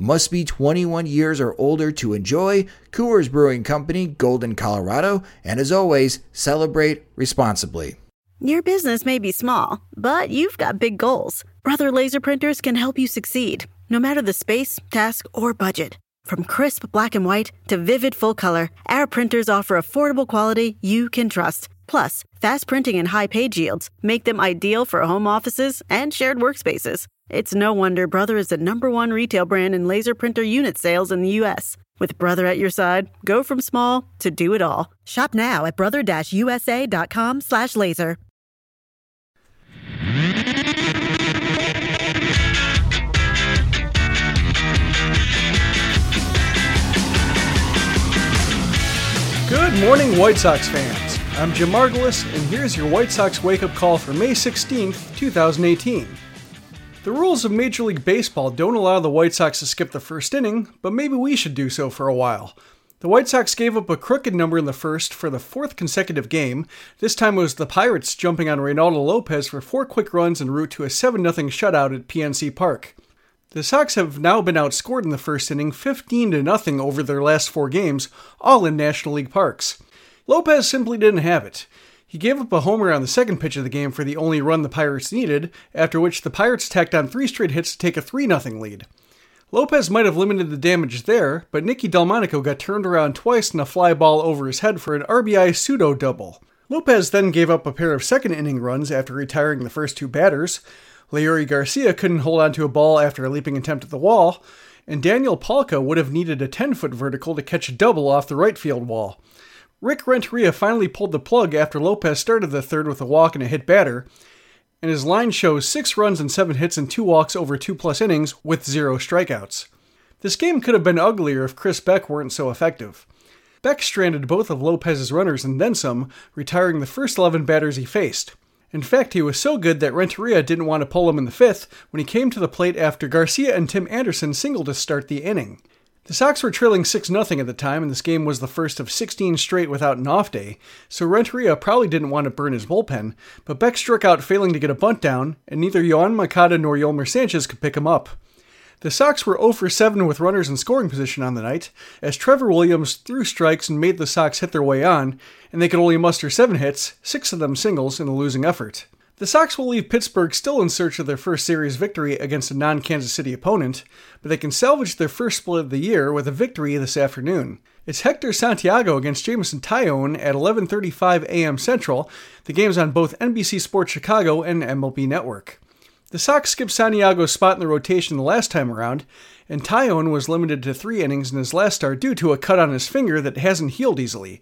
Must be 21 years or older to enjoy. Coors Brewing Company, Golden, Colorado. And as always, celebrate responsibly. Your business may be small, but you've got big goals. Brother Laser Printers can help you succeed, no matter the space, task, or budget. From crisp black and white to vivid full color, our printers offer affordable quality you can trust. Plus, fast printing and high page yields make them ideal for home offices and shared workspaces. It's no wonder Brother is the number one retail brand in laser printer unit sales in the U.S. With Brother at your side, go from small to do it all. Shop now at brother-usa.com slash laser. Good morning, White Sox fans. I'm Jim Margalus, and here's your White Sox wake-up call for May 16th, 2018. The rules of Major League Baseball don't allow the White Sox to skip the first inning, but maybe we should do so for a while. The White Sox gave up a crooked number in the first for the fourth consecutive game. This time it was the Pirates jumping on Reynaldo Lopez for four quick runs en route to a 7 0 shutout at PNC Park. The Sox have now been outscored in the first inning 15 to nothing over their last four games, all in National League parks. Lopez simply didn't have it. He gave up a homer on the second pitch of the game for the only run the Pirates needed, after which the Pirates tacked on three straight hits to take a 3 0 lead. Lopez might have limited the damage there, but Nicky Delmonico got turned around twice in a fly ball over his head for an RBI pseudo double. Lopez then gave up a pair of second inning runs after retiring the first two batters, Leury Garcia couldn't hold onto a ball after a leaping attempt at the wall, and Daniel Palka would have needed a 10 foot vertical to catch a double off the right field wall. Rick Renteria finally pulled the plug after Lopez started the third with a walk and a hit batter, and his line shows six runs and seven hits and two walks over two plus innings with zero strikeouts. This game could have been uglier if Chris Beck weren't so effective. Beck stranded both of Lopez's runners and then some, retiring the first 11 batters he faced. In fact, he was so good that Renteria didn't want to pull him in the fifth when he came to the plate after Garcia and Tim Anderson singled to start the inning. The Sox were trailing 6 0 at the time, and this game was the first of 16 straight without an off day, so Renteria probably didn't want to burn his bullpen, but Beck struck out failing to get a bunt down, and neither Yoan Moncada nor Yolmer Sanchez could pick him up. The Sox were 0 for 7 with runners in scoring position on the night, as Trevor Williams threw strikes and made the Sox hit their way on, and they could only muster 7 hits, 6 of them singles, in a losing effort. The Sox will leave Pittsburgh still in search of their first series victory against a non Kansas City opponent, but they can salvage their first split of the year with a victory this afternoon. It's Hector Santiago against Jameson Taillon at 11:35 a.m. Central. The game's on both NBC Sports Chicago and MLB Network. The Sox skipped Santiago's spot in the rotation the last time around, and Taillon was limited to three innings in his last start due to a cut on his finger that hasn't healed easily.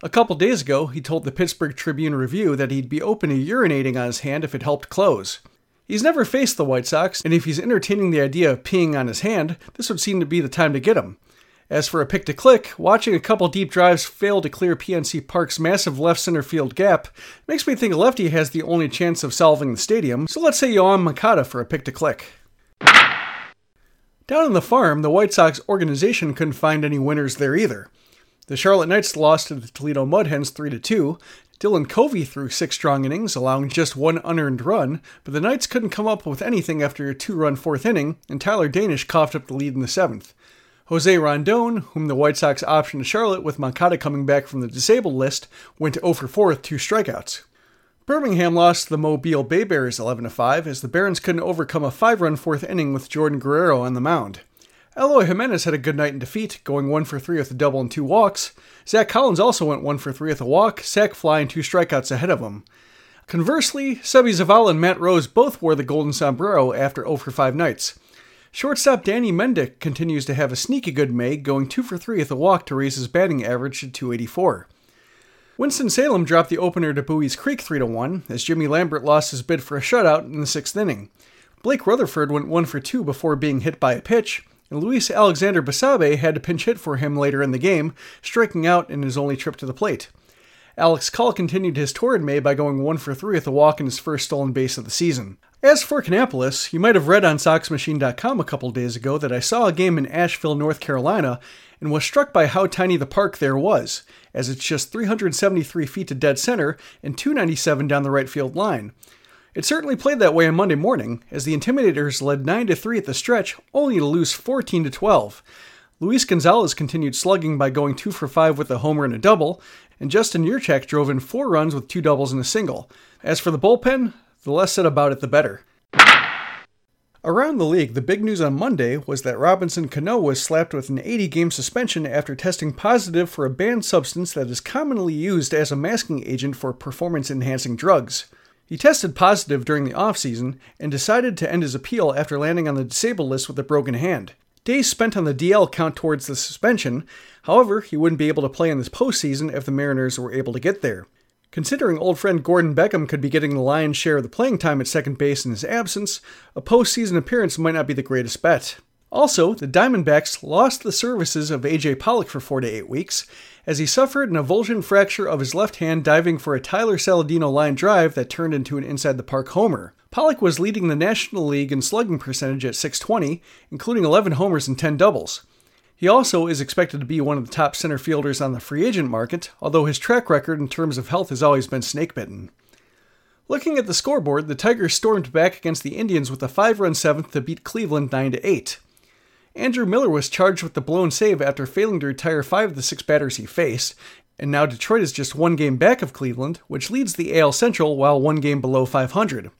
A couple days ago, he told the Pittsburgh Tribune Review that he'd be open to urinating on his hand if it helped close. He's never faced the White Sox, and if he's entertaining the idea of peeing on his hand, this would seem to be the time to get him. As for a pick to click, watching a couple deep drives fail to clear PNC Park's massive left center field gap makes me think lefty has the only chance of solving the stadium, so let's say Yoan Moncada for a pick to click. Down on the farm, the White Sox organization couldn't find any winners there either. The Charlotte Knights lost to the Toledo Mud Hens 3 2. Dylan Covey threw six strong innings, allowing just one unearned run, but the Knights couldn't come up with anything after a two run fourth inning, and Tyler Danish coughed up the lead in the seventh. Jose Rondon, whom the White Sox optioned to Charlotte with Moncada coming back from the disabled list, went 0 for 4 with two strikeouts. Birmingham lost to the Mobile Bay Bears 11 5 as the Barons couldn't overcome a five run fourth inning with Jordan Guerrero on the mound. Eloy Jimenez had a good night in defeat, going 1 for 3 with a double and two walks. Zach Collins also went 1 for 3 with a walk, sac fly, and two strikeouts ahead of him. Conversely, Seby Zavala and Matt Rose both wore the golden sombrero after 0 for 5 nights. Shortstop Danny Mendick continues to have a sneaky good May, going 2 for 3 with a walk to raise his batting average to 284. Winston-Salem dropped the opener to Buies Creek 3 1 as Jimmy Lambert lost his bid for a shutout in the sixth inning. Blake Rutherford went 1 for 2 before being hit by a pitch, and Luis Alexander Basabe had to pinch hit for him later in the game, striking out in his only trip to the plate. Alex Call continued his torrid May by going 1 for 3 with a walk in his first stolen base of the season. As for Kannapolis, you might have read on SoxMachine.com a couple days ago that I saw a game in Asheville, North Carolina, and was struck by how tiny the park there was, as it's just 373 feet to dead center and 297 down the right field line. It certainly played that way on Monday morning, as the Intimidators led 9 3 at the stretch, only to lose 14 12. Luis Gonzalez continued slugging by going 2 for 5 with a homer and a double, and Justin Yurchak drove in 4 runs with 2 doubles and a single. As for the bullpen, the less said about it, the better. Around the league, the big news on Monday was that Robinson Cano was slapped with an 80 game suspension after testing positive for a banned substance that is commonly used as a masking agent for performance enhancing drugs. He tested positive during the offseason and decided to end his appeal after landing on the disabled list with a broken hand. Days spent on the DL count towards the suspension, however, he wouldn't be able to play in this postseason if the Mariners were able to get there. Considering old friend Gordon Beckham could be getting the lion's share of the playing time at second base in his absence, a postseason appearance might not be the greatest bet. Also, the Diamondbacks lost the services of AJ Pollock for four to eight weeks, as he suffered an avulsion fracture of his left hand diving for a Tyler Saladino line drive that turned into an inside the park homer. Pollock was leading the National League in slugging percentage at 620, including 11 homers and 10 doubles. He also is expected to be one of the top center fielders on the free agent market, although his track record in terms of health has always been snake bitten. Looking at the scoreboard, the Tigers stormed back against the Indians with a 5 run seventh to beat Cleveland 9 8. Andrew Miller was charged with the blown save after failing to retire five of the six batters he faced, and now Detroit is just one game back of Cleveland, which leads the AL Central while one game below 500.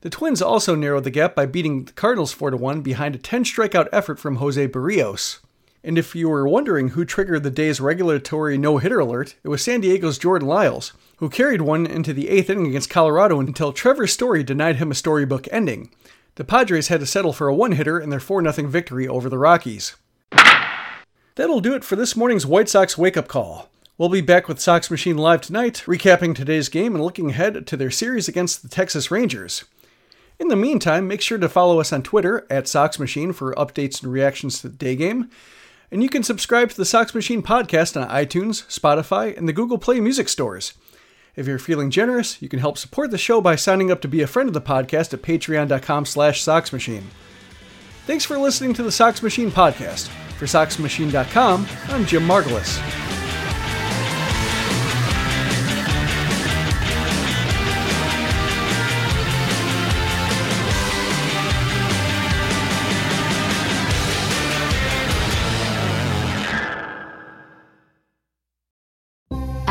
The Twins also narrowed the gap by beating the Cardinals 4 1 behind a 10 strikeout effort from Jose Berrios. And if you were wondering who triggered the day's regulatory no hitter alert, it was San Diego's Jordan Lyles, who carried one into the eighth inning against Colorado until Trevor Story denied him a storybook ending. The Padres had to settle for a one hitter in their 4 0 victory over the Rockies. That'll do it for this morning's White Sox wake up call. We'll be back with Sox Machine Live tonight, recapping today's game and looking ahead to their series against the Texas Rangers. In the meantime, make sure to follow us on Twitter at Sox Machine for updates and reactions to the day game. And you can subscribe to the Sox Machine podcast on iTunes, Spotify, and the Google Play music stores. If you're feeling generous, you can help support the show by signing up to be a friend of the podcast at patreon.com slash soxmachine. Thanks for listening to the Sox Machine podcast. For SoxMachine.com, I'm Jim Margalus.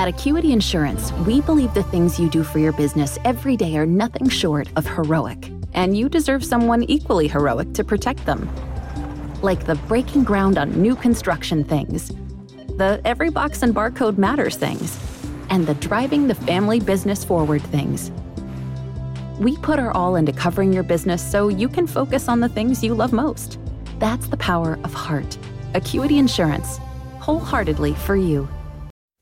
At Acuity Insurance, we believe the things you do for your business every day are nothing short of heroic, and you deserve someone equally heroic to protect them. Like the breaking ground on new construction things, the every box and barcode matters things, and the driving the family business forward things. We put our all into covering your business so you can focus on the things you love most. That's the power of heart. Acuity Insurance, wholeheartedly for you.